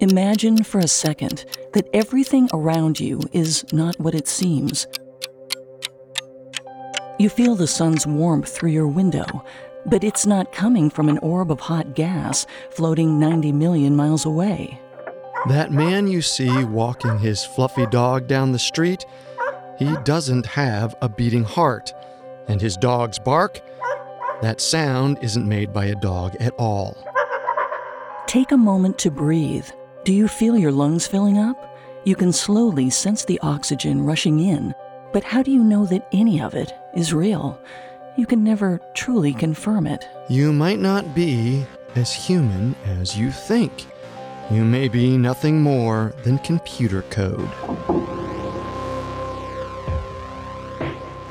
Imagine for a second that everything around you is not what it seems. You feel the sun's warmth through your window, but it's not coming from an orb of hot gas floating 90 million miles away. That man you see walking his fluffy dog down the street, he doesn't have a beating heart. And his dog's bark, that sound isn't made by a dog at all. Take a moment to breathe. Do you feel your lungs filling up? You can slowly sense the oxygen rushing in, but how do you know that any of it is real? You can never truly confirm it. You might not be as human as you think. You may be nothing more than computer code.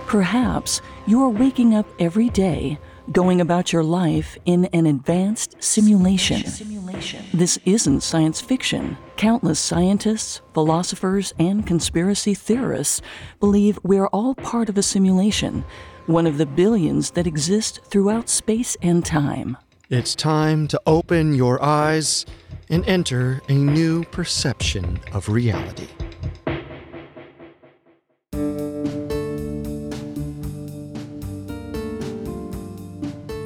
Perhaps you are waking up every day going about your life in an advanced simulation. This isn't science fiction. Countless scientists, philosophers, and conspiracy theorists believe we're all part of a simulation, one of the billions that exist throughout space and time. It's time to open your eyes and enter a new perception of reality.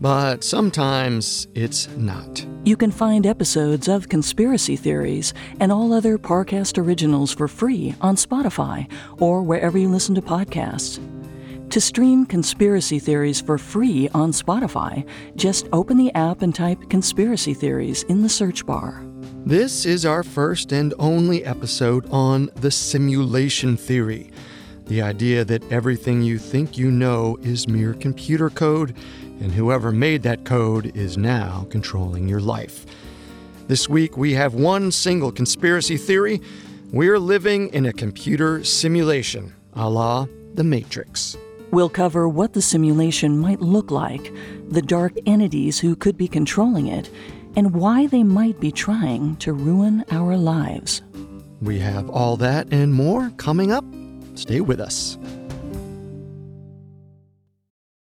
But sometimes it's not. You can find episodes of Conspiracy Theories and all other Parcast originals for free on Spotify or wherever you listen to podcasts. To stream Conspiracy Theories for free on Spotify, just open the app and type Conspiracy Theories in the search bar. This is our first and only episode on the simulation theory the idea that everything you think you know is mere computer code and whoever made that code is now controlling your life. This week, we have one single conspiracy theory. We're living in a computer simulation, a la The Matrix. We'll cover what the simulation might look like, the dark entities who could be controlling it, and why they might be trying to ruin our lives. We have all that and more coming up. Stay with us.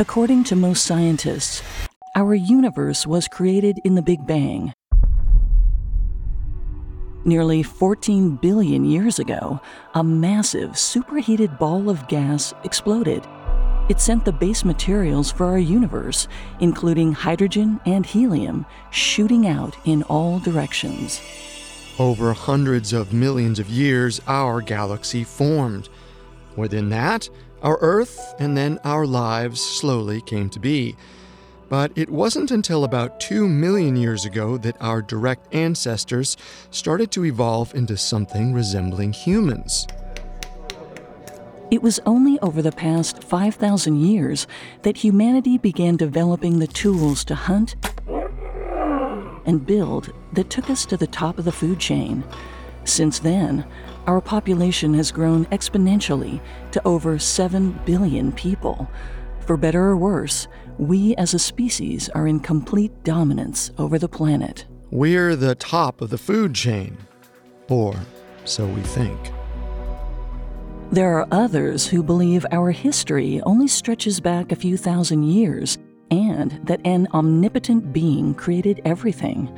According to most scientists, our universe was created in the Big Bang. Nearly 14 billion years ago, a massive superheated ball of gas exploded. It sent the base materials for our universe, including hydrogen and helium, shooting out in all directions. Over hundreds of millions of years, our galaxy formed. Within that, our Earth and then our lives slowly came to be. But it wasn't until about 2 million years ago that our direct ancestors started to evolve into something resembling humans. It was only over the past 5,000 years that humanity began developing the tools to hunt and build that took us to the top of the food chain. Since then, our population has grown exponentially to over 7 billion people. For better or worse, we as a species are in complete dominance over the planet. We're the top of the food chain. Or so we think. There are others who believe our history only stretches back a few thousand years and that an omnipotent being created everything.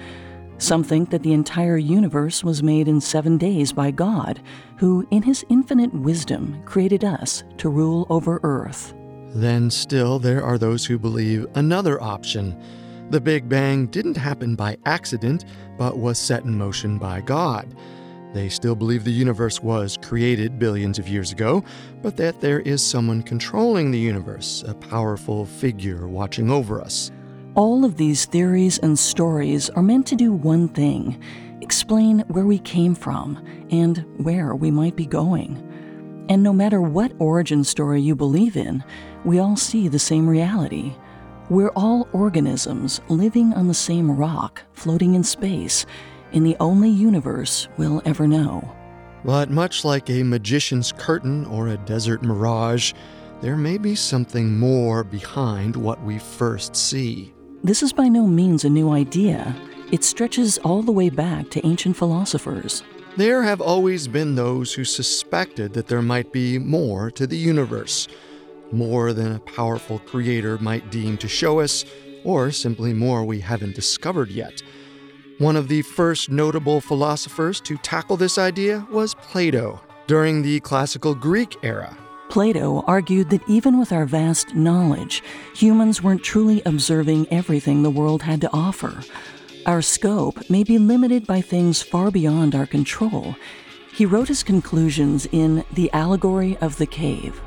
Some think that the entire universe was made in seven days by God, who, in his infinite wisdom, created us to rule over Earth. Then still, there are those who believe another option. The Big Bang didn't happen by accident, but was set in motion by God. They still believe the universe was created billions of years ago, but that there is someone controlling the universe, a powerful figure watching over us. All of these theories and stories are meant to do one thing explain where we came from and where we might be going. And no matter what origin story you believe in, we all see the same reality. We're all organisms living on the same rock, floating in space, in the only universe we'll ever know. But much like a magician's curtain or a desert mirage, there may be something more behind what we first see. This is by no means a new idea. It stretches all the way back to ancient philosophers. There have always been those who suspected that there might be more to the universe, more than a powerful creator might deem to show us, or simply more we haven't discovered yet. One of the first notable philosophers to tackle this idea was Plato during the classical Greek era. Plato argued that even with our vast knowledge, humans weren't truly observing everything the world had to offer. Our scope may be limited by things far beyond our control. He wrote his conclusions in The Allegory of the Cave.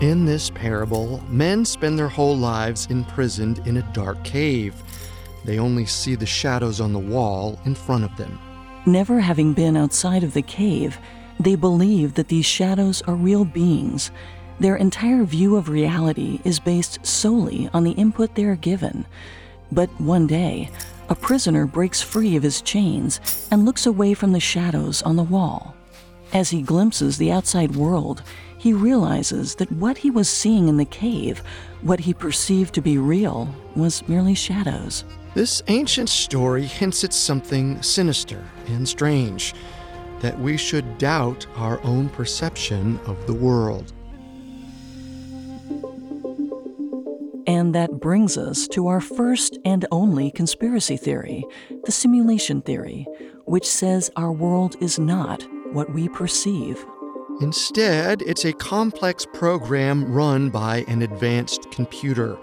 In this parable, men spend their whole lives imprisoned in a dark cave. They only see the shadows on the wall in front of them. Never having been outside of the cave, they believe that these shadows are real beings. Their entire view of reality is based solely on the input they are given. But one day, a prisoner breaks free of his chains and looks away from the shadows on the wall. As he glimpses the outside world, he realizes that what he was seeing in the cave, what he perceived to be real, was merely shadows. This ancient story hints at something sinister and strange that we should doubt our own perception of the world. And that brings us to our first and only conspiracy theory, the simulation theory, which says our world is not what we perceive. Instead, it's a complex program run by an advanced computer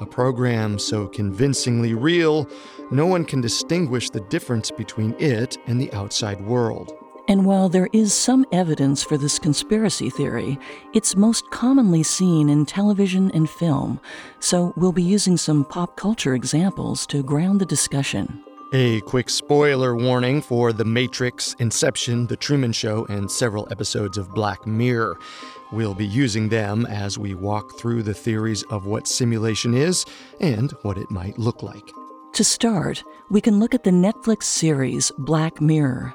a program so convincingly real, no one can distinguish the difference between it and the outside world. And while there is some evidence for this conspiracy theory, it's most commonly seen in television and film, so we'll be using some pop culture examples to ground the discussion. A quick spoiler warning for The Matrix, Inception, The Truman Show, and several episodes of Black Mirror. We'll be using them as we walk through the theories of what simulation is and what it might look like. To start, we can look at the Netflix series Black Mirror.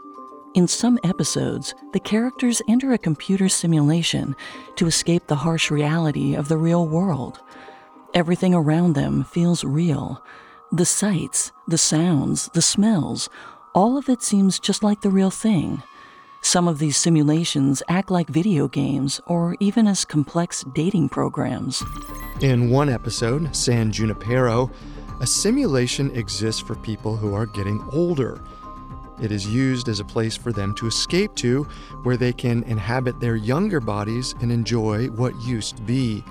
In some episodes, the characters enter a computer simulation to escape the harsh reality of the real world. Everything around them feels real the sights, the sounds, the smells, All of it seems just like the real thing. Some of these simulations act like video games or even as complex dating programs. In one episode, San Junipero, a simulation exists for people who are getting older. It is used as a place for them to escape to, where they can inhabit their younger bodies and enjoy what used to be.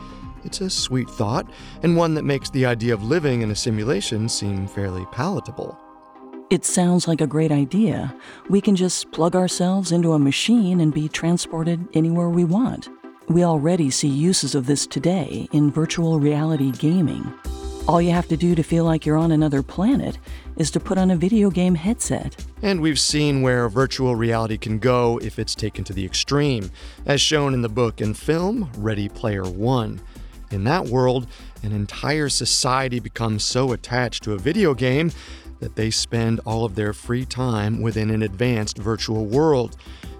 It's a sweet thought, and one that makes the idea of living in a simulation seem fairly palatable. It sounds like a great idea. We can just plug ourselves into a machine and be transported anywhere we want. We already see uses of this today in virtual reality gaming. All you have to do to feel like you're on another planet is to put on a video game headset. And we've seen where virtual reality can go if it's taken to the extreme, as shown in the book and film Ready Player One. In that world, an entire society becomes so attached to a video game that they spend all of their free time within an advanced virtual world.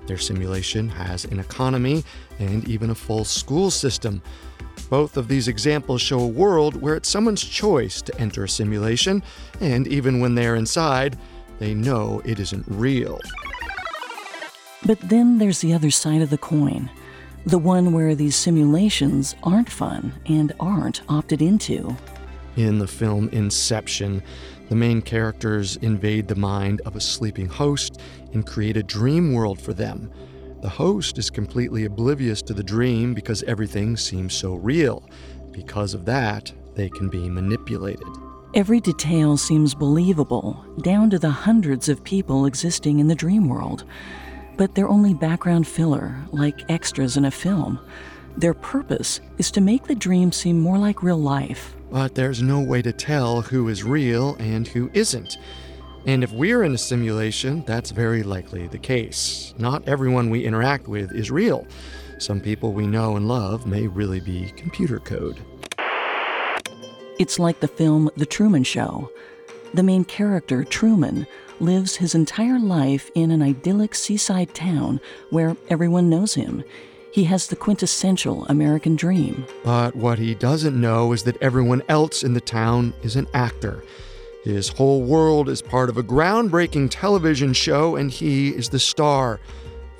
Their simulation has an economy and even a full school system. Both of these examples show a world where it's someone's choice to enter a simulation, and even when they're inside, they know it isn't real. But then there's the other side of the coin the one where these simulations aren't fun and aren't opted into. In the film Inception, the main characters invade the mind of a sleeping host and create a dream world for them. The host is completely oblivious to the dream because everything seems so real. Because of that, they can be manipulated. Every detail seems believable, down to the hundreds of people existing in the dream world but they're only background filler, like extras in a film. Their purpose is to make the dream seem more like real life. But there's no way to tell who is real and who isn't. And if we're in a simulation, that's very likely the case. Not everyone we interact with is real. Some people we know and love may really be computer code. It's like the film The Truman Show. The main character, Truman, lives his entire life in an idyllic seaside town where everyone knows him. He has the quintessential American dream. But what he doesn't know is that everyone else in the town is an actor. His whole world is part of a groundbreaking television show, and he is the star.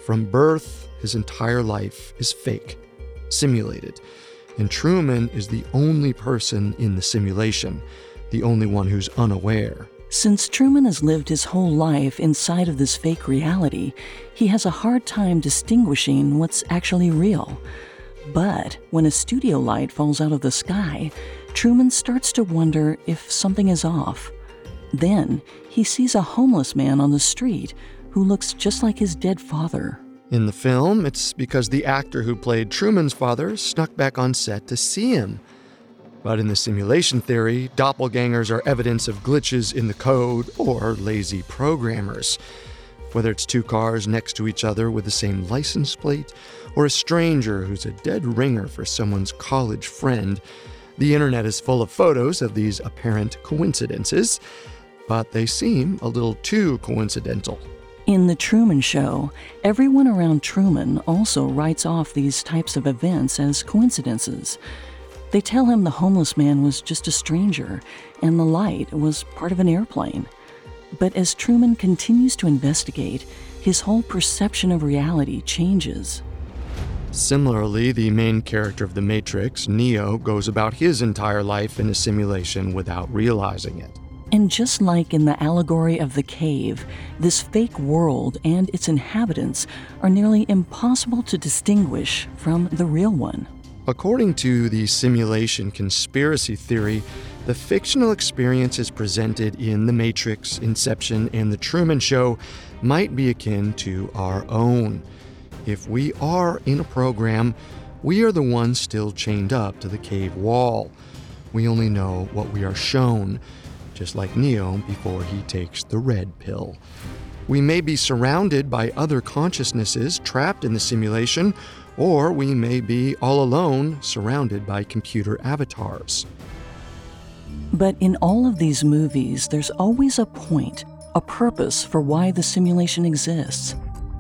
From birth, his entire life is fake, simulated. And Truman is the only person in the simulation, the only one who's unaware. Since Truman has lived his whole life inside of this fake reality, he has a hard time distinguishing what's actually real. But when a studio light falls out of the sky, Truman starts to wonder if something is off. Then he sees a homeless man on the street who looks just like his dead father. In the film, it's because the actor who played Truman's father snuck back on set to see him. But in the simulation theory, doppelgangers are evidence of glitches in the code or lazy programmers. Whether it's two cars next to each other with the same license plate, or a stranger who's a dead ringer for someone's college friend, the internet is full of photos of these apparent coincidences, but they seem a little too coincidental. In The Truman Show, everyone around Truman also writes off these types of events as coincidences. They tell him the homeless man was just a stranger and the light was part of an airplane. But as Truman continues to investigate, his whole perception of reality changes. Similarly, the main character of The Matrix, Neo, goes about his entire life in a simulation without realizing it. And just like in the allegory of the cave, this fake world and its inhabitants are nearly impossible to distinguish from the real one. According to the simulation conspiracy theory, the fictional experiences presented in The Matrix, Inception, and The Truman Show might be akin to our own. If we are in a program, we are the ones still chained up to the cave wall. We only know what we are shown, just like Neo before he takes the red pill. We may be surrounded by other consciousnesses trapped in the simulation or we may be all alone, surrounded by computer avatars. But in all of these movies, there's always a point, a purpose for why the simulation exists.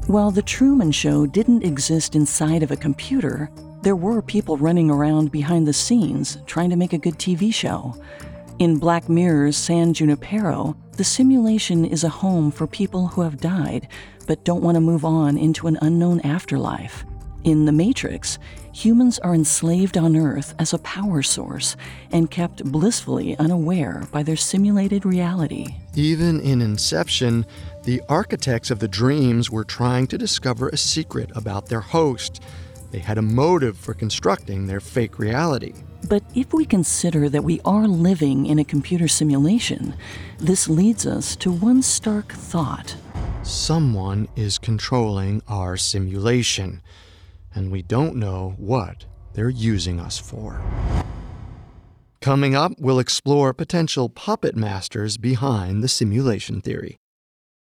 While The Truman Show didn't exist inside of a computer, there were people running around behind the scenes trying to make a good TV show. In Black Mirror's San Junipero, the simulation is a home for people who have died but don't want to move on into an unknown afterlife. In The Matrix, humans are enslaved on Earth as a power source and kept blissfully unaware by their simulated reality. Even in Inception, the architects of the dreams were trying to discover a secret about their host. They had a motive for constructing their fake reality. But if we consider that we are living in a computer simulation, this leads us to one stark thought. Someone is controlling our simulation, and we don't know what they're using us for. Coming up, we'll explore potential puppet masters behind the simulation theory.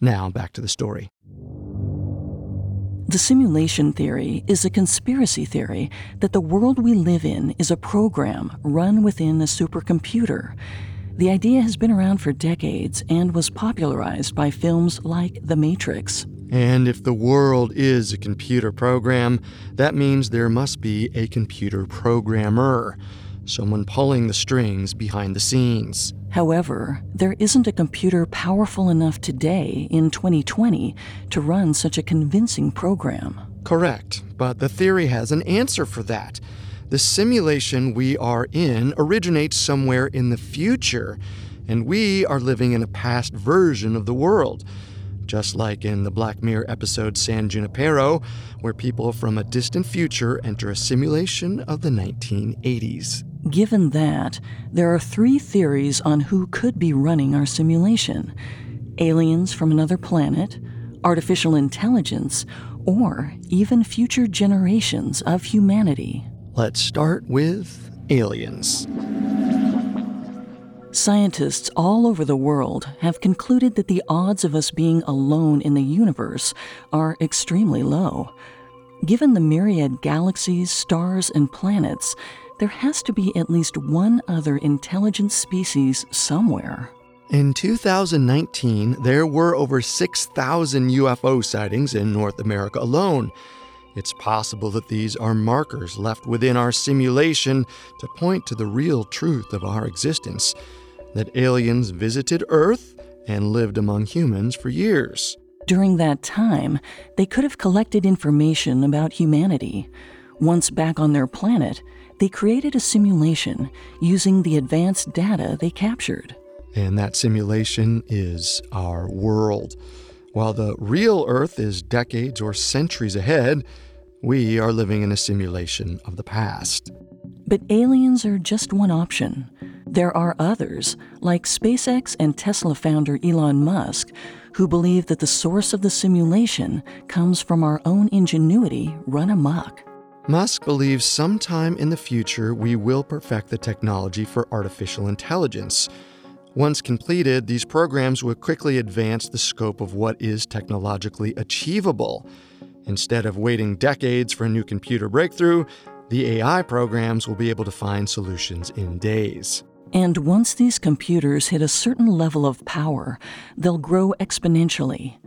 Now, back to the story. The simulation theory is a conspiracy theory that the world we live in is a program run within a supercomputer. The idea has been around for decades and was popularized by films like The Matrix. And if the world is a computer program, that means there must be a computer programmer, someone pulling the strings behind the scenes. However, there isn't a computer powerful enough today in 2020 to run such a convincing program. Correct, but the theory has an answer for that. The simulation we are in originates somewhere in the future, and we are living in a past version of the world. Just like in the Black Mirror episode San Junipero, where people from a distant future enter a simulation of the 1980s. Given that, there are three theories on who could be running our simulation aliens from another planet, artificial intelligence, or even future generations of humanity. Let's start with aliens. Scientists all over the world have concluded that the odds of us being alone in the universe are extremely low. Given the myriad galaxies, stars, and planets, there has to be at least one other intelligent species somewhere. In 2019, there were over 6,000 UFO sightings in North America alone. It's possible that these are markers left within our simulation to point to the real truth of our existence that aliens visited Earth and lived among humans for years. During that time, they could have collected information about humanity. Once back on their planet, they created a simulation using the advanced data they captured. And that simulation is our world. While the real Earth is decades or centuries ahead, we are living in a simulation of the past. But aliens are just one option. There are others, like SpaceX and Tesla founder Elon Musk, who believe that the source of the simulation comes from our own ingenuity run amok. Musk believes sometime in the future we will perfect the technology for artificial intelligence. Once completed, these programs will quickly advance the scope of what is technologically achievable. Instead of waiting decades for a new computer breakthrough, the AI programs will be able to find solutions in days. And once these computers hit a certain level of power, they'll grow exponentially.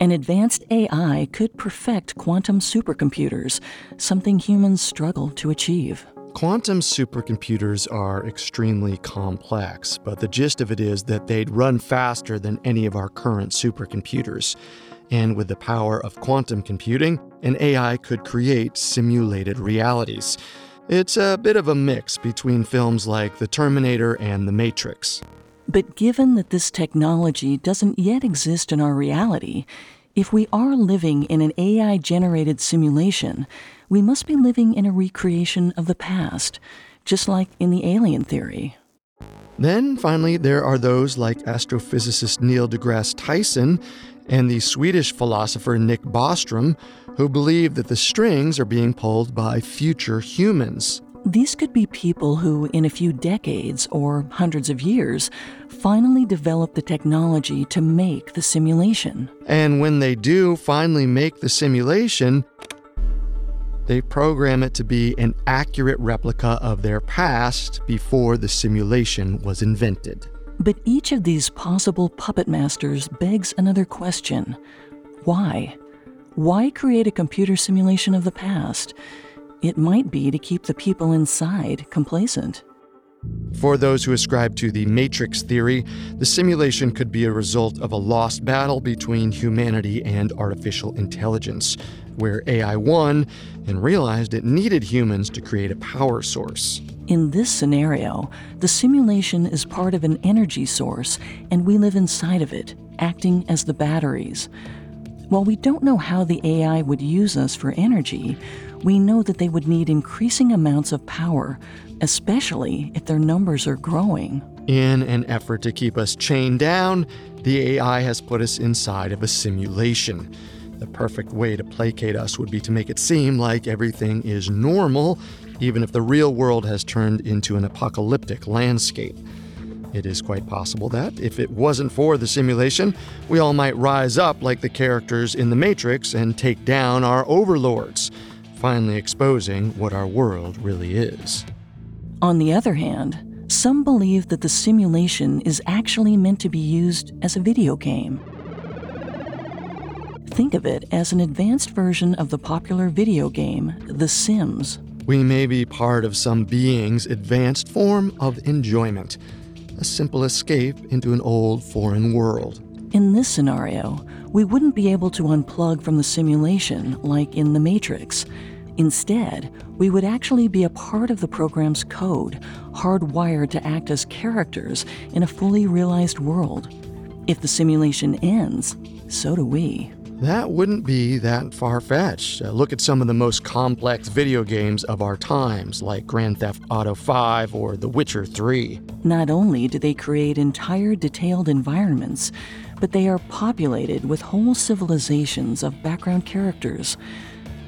An advanced AI could perfect quantum supercomputers, something humans struggle to achieve. Quantum supercomputers are extremely complex, but the gist of it is that they'd run faster than any of our current supercomputers. And with the power of quantum computing, an AI could create simulated realities. It's a bit of a mix between films like The Terminator and The Matrix. But given that this technology doesn't yet exist in our reality, if we are living in an AI generated simulation, we must be living in a recreation of the past, just like in the alien theory. Then, finally, there are those like astrophysicist Neil deGrasse Tyson and the Swedish philosopher Nick Bostrom, who believe that the strings are being pulled by future humans. These could be people who, in a few decades or hundreds of years, finally develop the technology to make the simulation. And when they do finally make the simulation, they program it to be an accurate replica of their past before the simulation was invented. But each of these possible puppet masters begs another question why? Why create a computer simulation of the past? It might be to keep the people inside complacent. For those who ascribe to the matrix theory, the simulation could be a result of a lost battle between humanity and artificial intelligence, where AI won and realized it needed humans to create a power source. In this scenario, the simulation is part of an energy source, and we live inside of it, acting as the batteries. While we don't know how the AI would use us for energy, we know that they would need increasing amounts of power, especially if their numbers are growing. In an effort to keep us chained down, the AI has put us inside of a simulation. The perfect way to placate us would be to make it seem like everything is normal, even if the real world has turned into an apocalyptic landscape. It is quite possible that, if it wasn't for the simulation, we all might rise up like the characters in The Matrix and take down our overlords, finally exposing what our world really is. On the other hand, some believe that the simulation is actually meant to be used as a video game. Think of it as an advanced version of the popular video game, The Sims. We may be part of some being's advanced form of enjoyment a simple escape into an old foreign world. In this scenario, we wouldn't be able to unplug from the simulation like in The Matrix. Instead, we would actually be a part of the program's code, hardwired to act as characters in a fully realized world. If the simulation ends, so do we. That wouldn't be that far fetched. Uh, look at some of the most complex video games of our times, like Grand Theft Auto 5 or The Witcher 3. Not only do they create entire detailed environments, but they are populated with whole civilizations of background characters.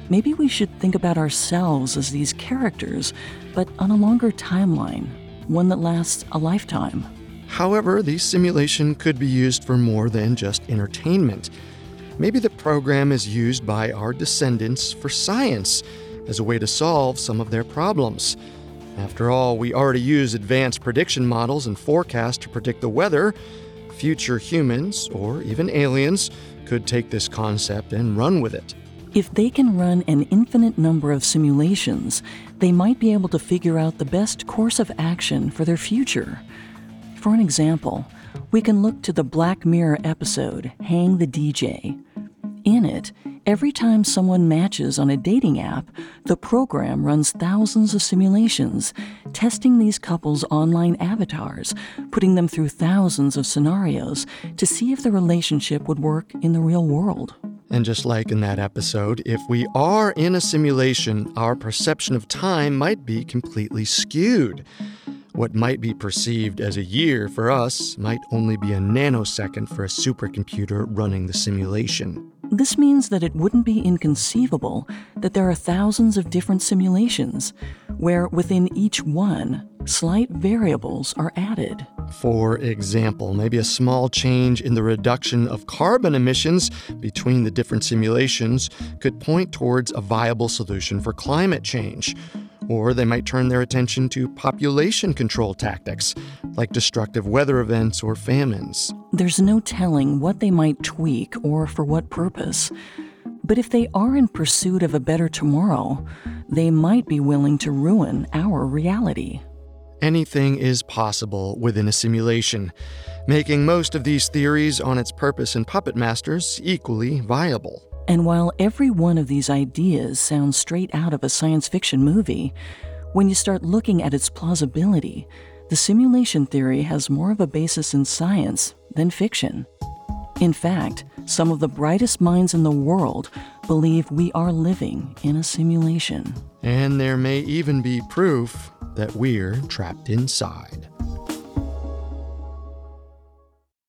Maybe we should think about ourselves as these characters, but on a longer timeline, one that lasts a lifetime. However, the simulation could be used for more than just entertainment. Maybe the program is used by our descendants for science as a way to solve some of their problems. After all, we already use advanced prediction models and forecasts to predict the weather. Future humans, or even aliens, could take this concept and run with it. If they can run an infinite number of simulations, they might be able to figure out the best course of action for their future. For an example, we can look to the Black Mirror episode, Hang the DJ. In it, every time someone matches on a dating app, the program runs thousands of simulations, testing these couples' online avatars, putting them through thousands of scenarios to see if the relationship would work in the real world. And just like in that episode, if we are in a simulation, our perception of time might be completely skewed. What might be perceived as a year for us might only be a nanosecond for a supercomputer running the simulation. This means that it wouldn't be inconceivable that there are thousands of different simulations, where within each one, slight variables are added. For example, maybe a small change in the reduction of carbon emissions between the different simulations could point towards a viable solution for climate change. Or they might turn their attention to population control tactics, like destructive weather events or famines. There's no telling what they might tweak or for what purpose. But if they are in pursuit of a better tomorrow, they might be willing to ruin our reality. Anything is possible within a simulation, making most of these theories on its purpose and puppet masters equally viable. And while every one of these ideas sounds straight out of a science fiction movie, when you start looking at its plausibility, the simulation theory has more of a basis in science than fiction. In fact, some of the brightest minds in the world believe we are living in a simulation. And there may even be proof that we're trapped inside.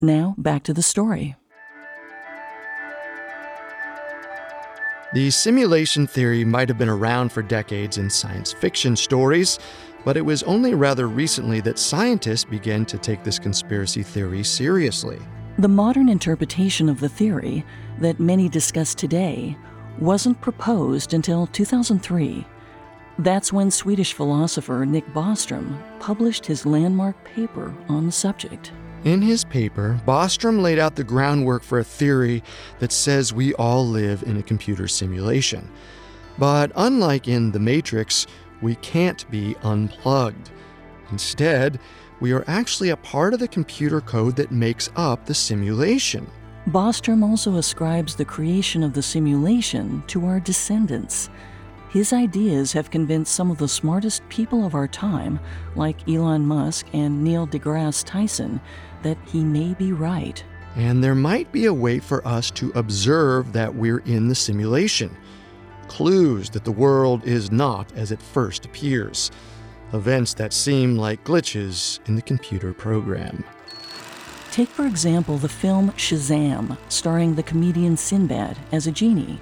Now, back to the story. The simulation theory might have been around for decades in science fiction stories, but it was only rather recently that scientists began to take this conspiracy theory seriously. The modern interpretation of the theory that many discuss today wasn't proposed until 2003. That's when Swedish philosopher Nick Bostrom published his landmark paper on the subject. In his paper, Bostrom laid out the groundwork for a theory that says we all live in a computer simulation. But unlike in The Matrix, we can't be unplugged. Instead, we are actually a part of the computer code that makes up the simulation. Bostrom also ascribes the creation of the simulation to our descendants. His ideas have convinced some of the smartest people of our time, like Elon Musk and Neil deGrasse Tyson, that he may be right. And there might be a way for us to observe that we're in the simulation. Clues that the world is not as it first appears. Events that seem like glitches in the computer program. Take, for example, the film Shazam, starring the comedian Sinbad as a genie.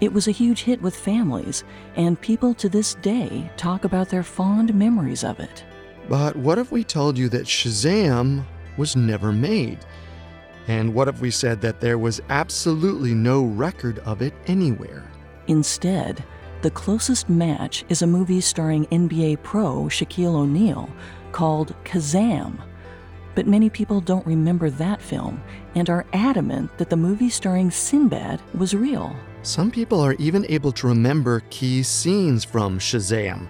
It was a huge hit with families, and people to this day talk about their fond memories of it. But what if we told you that Shazam was never made? And what if we said that there was absolutely no record of it anywhere? Instead, the closest match is a movie starring NBA pro Shaquille O'Neal called Kazam. But many people don't remember that film and are adamant that the movie starring Sinbad was real. Some people are even able to remember key scenes from Shazam.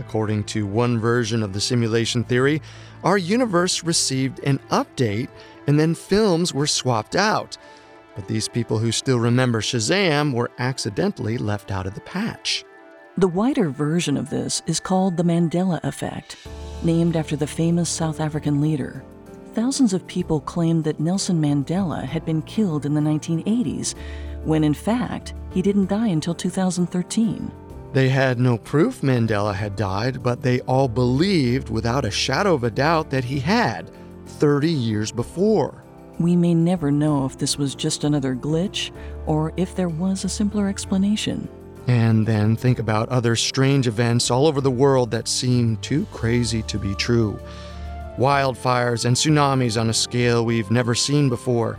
According to one version of the simulation theory, our universe received an update and then films were swapped out. But these people who still remember Shazam were accidentally left out of the patch. The wider version of this is called the Mandela Effect, named after the famous South African leader. Thousands of people claimed that Nelson Mandela had been killed in the 1980s, when in fact, he didn't die until 2013. They had no proof Mandela had died, but they all believed without a shadow of a doubt that he had 30 years before. We may never know if this was just another glitch or if there was a simpler explanation. And then think about other strange events all over the world that seem too crazy to be true. Wildfires and tsunamis on a scale we've never seen before.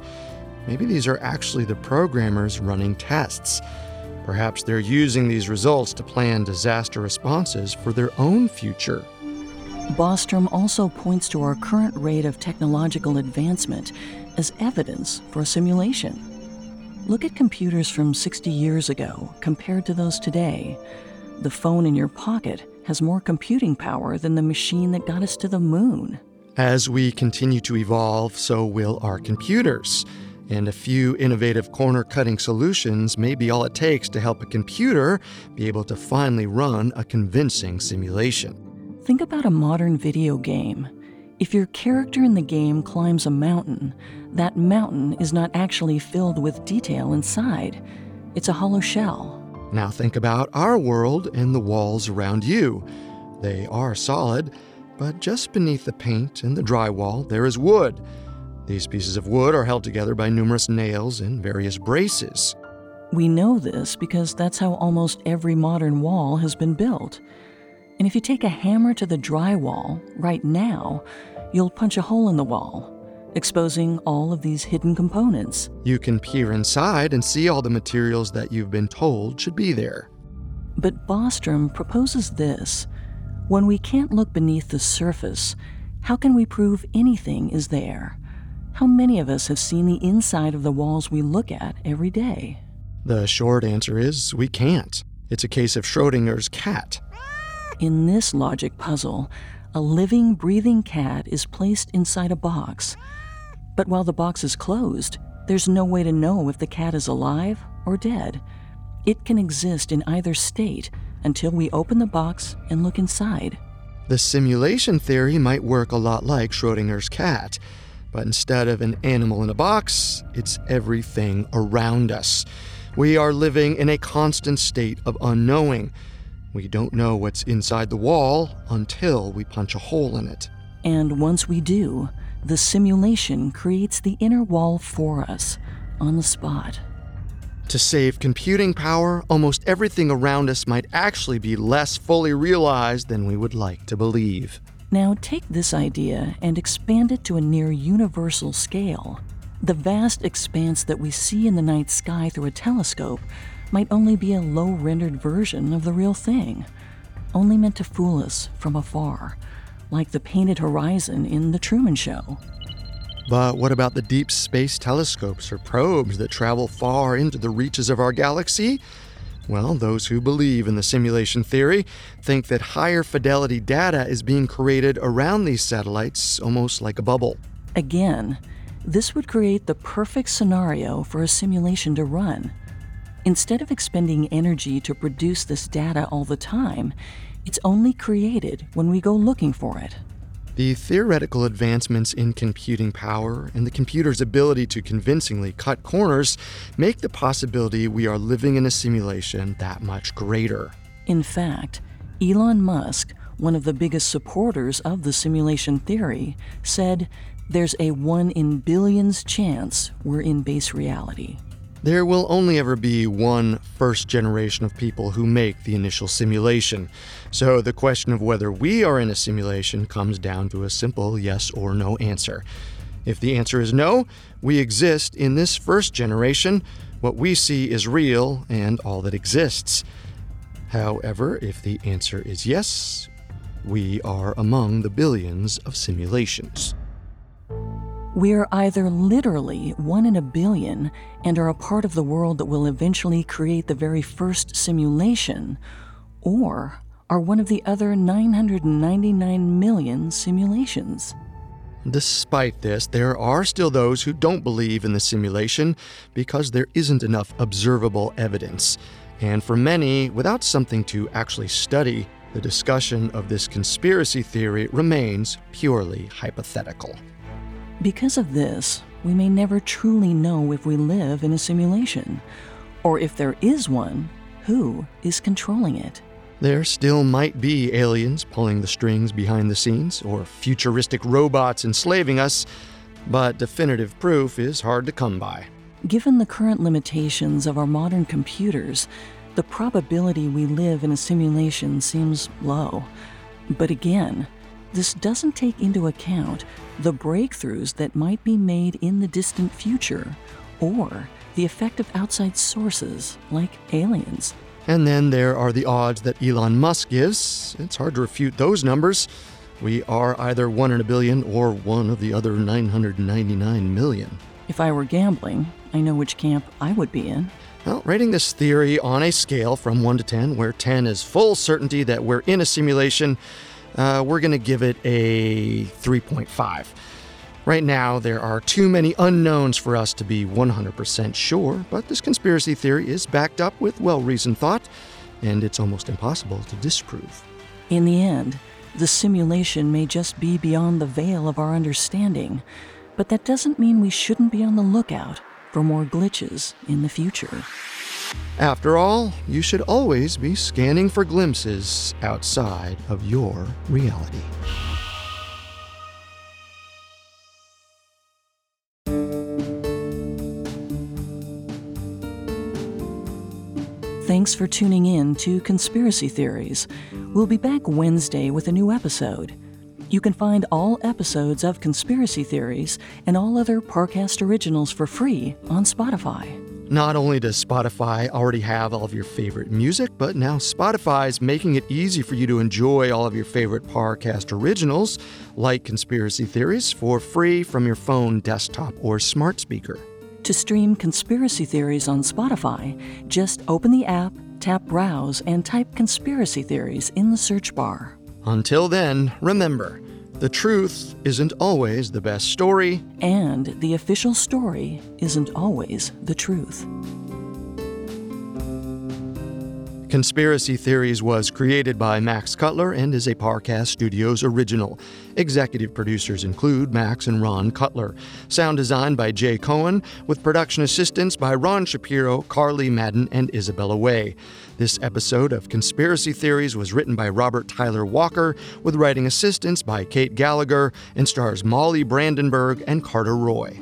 Maybe these are actually the programmers running tests. Perhaps they're using these results to plan disaster responses for their own future. Bostrom also points to our current rate of technological advancement as evidence for a simulation. Look at computers from 60 years ago compared to those today. The phone in your pocket has more computing power than the machine that got us to the moon. As we continue to evolve, so will our computers. And a few innovative corner cutting solutions may be all it takes to help a computer be able to finally run a convincing simulation. Think about a modern video game. If your character in the game climbs a mountain, that mountain is not actually filled with detail inside. It's a hollow shell. Now think about our world and the walls around you. They are solid, but just beneath the paint and the drywall, there is wood. These pieces of wood are held together by numerous nails and various braces. We know this because that's how almost every modern wall has been built. And if you take a hammer to the drywall right now, you'll punch a hole in the wall, exposing all of these hidden components. You can peer inside and see all the materials that you've been told should be there. But Bostrom proposes this when we can't look beneath the surface, how can we prove anything is there? How many of us have seen the inside of the walls we look at every day? The short answer is we can't. It's a case of Schrodinger's cat. In this logic puzzle, a living, breathing cat is placed inside a box. But while the box is closed, there's no way to know if the cat is alive or dead. It can exist in either state until we open the box and look inside. The simulation theory might work a lot like Schrodinger's cat, but instead of an animal in a box, it's everything around us. We are living in a constant state of unknowing. We don't know what's inside the wall until we punch a hole in it. And once we do, the simulation creates the inner wall for us on the spot. To save computing power, almost everything around us might actually be less fully realized than we would like to believe. Now, take this idea and expand it to a near universal scale. The vast expanse that we see in the night sky through a telescope might only be a low rendered version of the real thing, only meant to fool us from afar, like the painted horizon in The Truman Show. But what about the deep space telescopes or probes that travel far into the reaches of our galaxy? Well, those who believe in the simulation theory think that higher fidelity data is being created around these satellites almost like a bubble. Again, this would create the perfect scenario for a simulation to run. Instead of expending energy to produce this data all the time, it's only created when we go looking for it. The theoretical advancements in computing power and the computer's ability to convincingly cut corners make the possibility we are living in a simulation that much greater. In fact, Elon Musk, one of the biggest supporters of the simulation theory, said there's a 1 in billions chance we're in base reality. There will only ever be one first generation of people who make the initial simulation. So the question of whether we are in a simulation comes down to a simple yes or no answer. If the answer is no, we exist in this first generation. What we see is real and all that exists. However, if the answer is yes, we are among the billions of simulations. We're either literally one in a billion and are a part of the world that will eventually create the very first simulation, or are one of the other 999 million simulations. Despite this, there are still those who don't believe in the simulation because there isn't enough observable evidence. And for many, without something to actually study, the discussion of this conspiracy theory remains purely hypothetical. Because of this, we may never truly know if we live in a simulation, or if there is one, who is controlling it. There still might be aliens pulling the strings behind the scenes, or futuristic robots enslaving us, but definitive proof is hard to come by. Given the current limitations of our modern computers, the probability we live in a simulation seems low. But again, this doesn't take into account the breakthroughs that might be made in the distant future, or the effect of outside sources like aliens. And then there are the odds that Elon Musk gives. It's hard to refute those numbers. We are either one in a billion or one of the other 999 million. If I were gambling, I know which camp I would be in. Well, rating this theory on a scale from 1 to 10, where 10 is full certainty that we're in a simulation, uh, we're going to give it a 3.5. Right now, there are too many unknowns for us to be 100% sure, but this conspiracy theory is backed up with well reasoned thought, and it's almost impossible to disprove. In the end, the simulation may just be beyond the veil of our understanding, but that doesn't mean we shouldn't be on the lookout for more glitches in the future. After all, you should always be scanning for glimpses outside of your reality. Thanks for tuning in to Conspiracy Theories. We'll be back Wednesday with a new episode. You can find all episodes of Conspiracy Theories and all other Parcast originals for free on Spotify. Not only does Spotify already have all of your favorite music, but now Spotify is making it easy for you to enjoy all of your favorite Parcast originals, like Conspiracy Theories, for free from your phone, desktop, or smart speaker. To stream Conspiracy Theories on Spotify, just open the app, tap Browse, and type Conspiracy Theories in the search bar. Until then, remember the truth isn't always the best story, And the official story isn't always the truth. Conspiracy Theories was created by Max Cutler and is a Parcast Studios original. Executive producers include Max and Ron Cutler. Sound design by Jay Cohen, with production assistance by Ron Shapiro, Carly Madden, and Isabella Way. This episode of Conspiracy Theories was written by Robert Tyler Walker, with writing assistance by Kate Gallagher, and stars Molly Brandenburg and Carter Roy.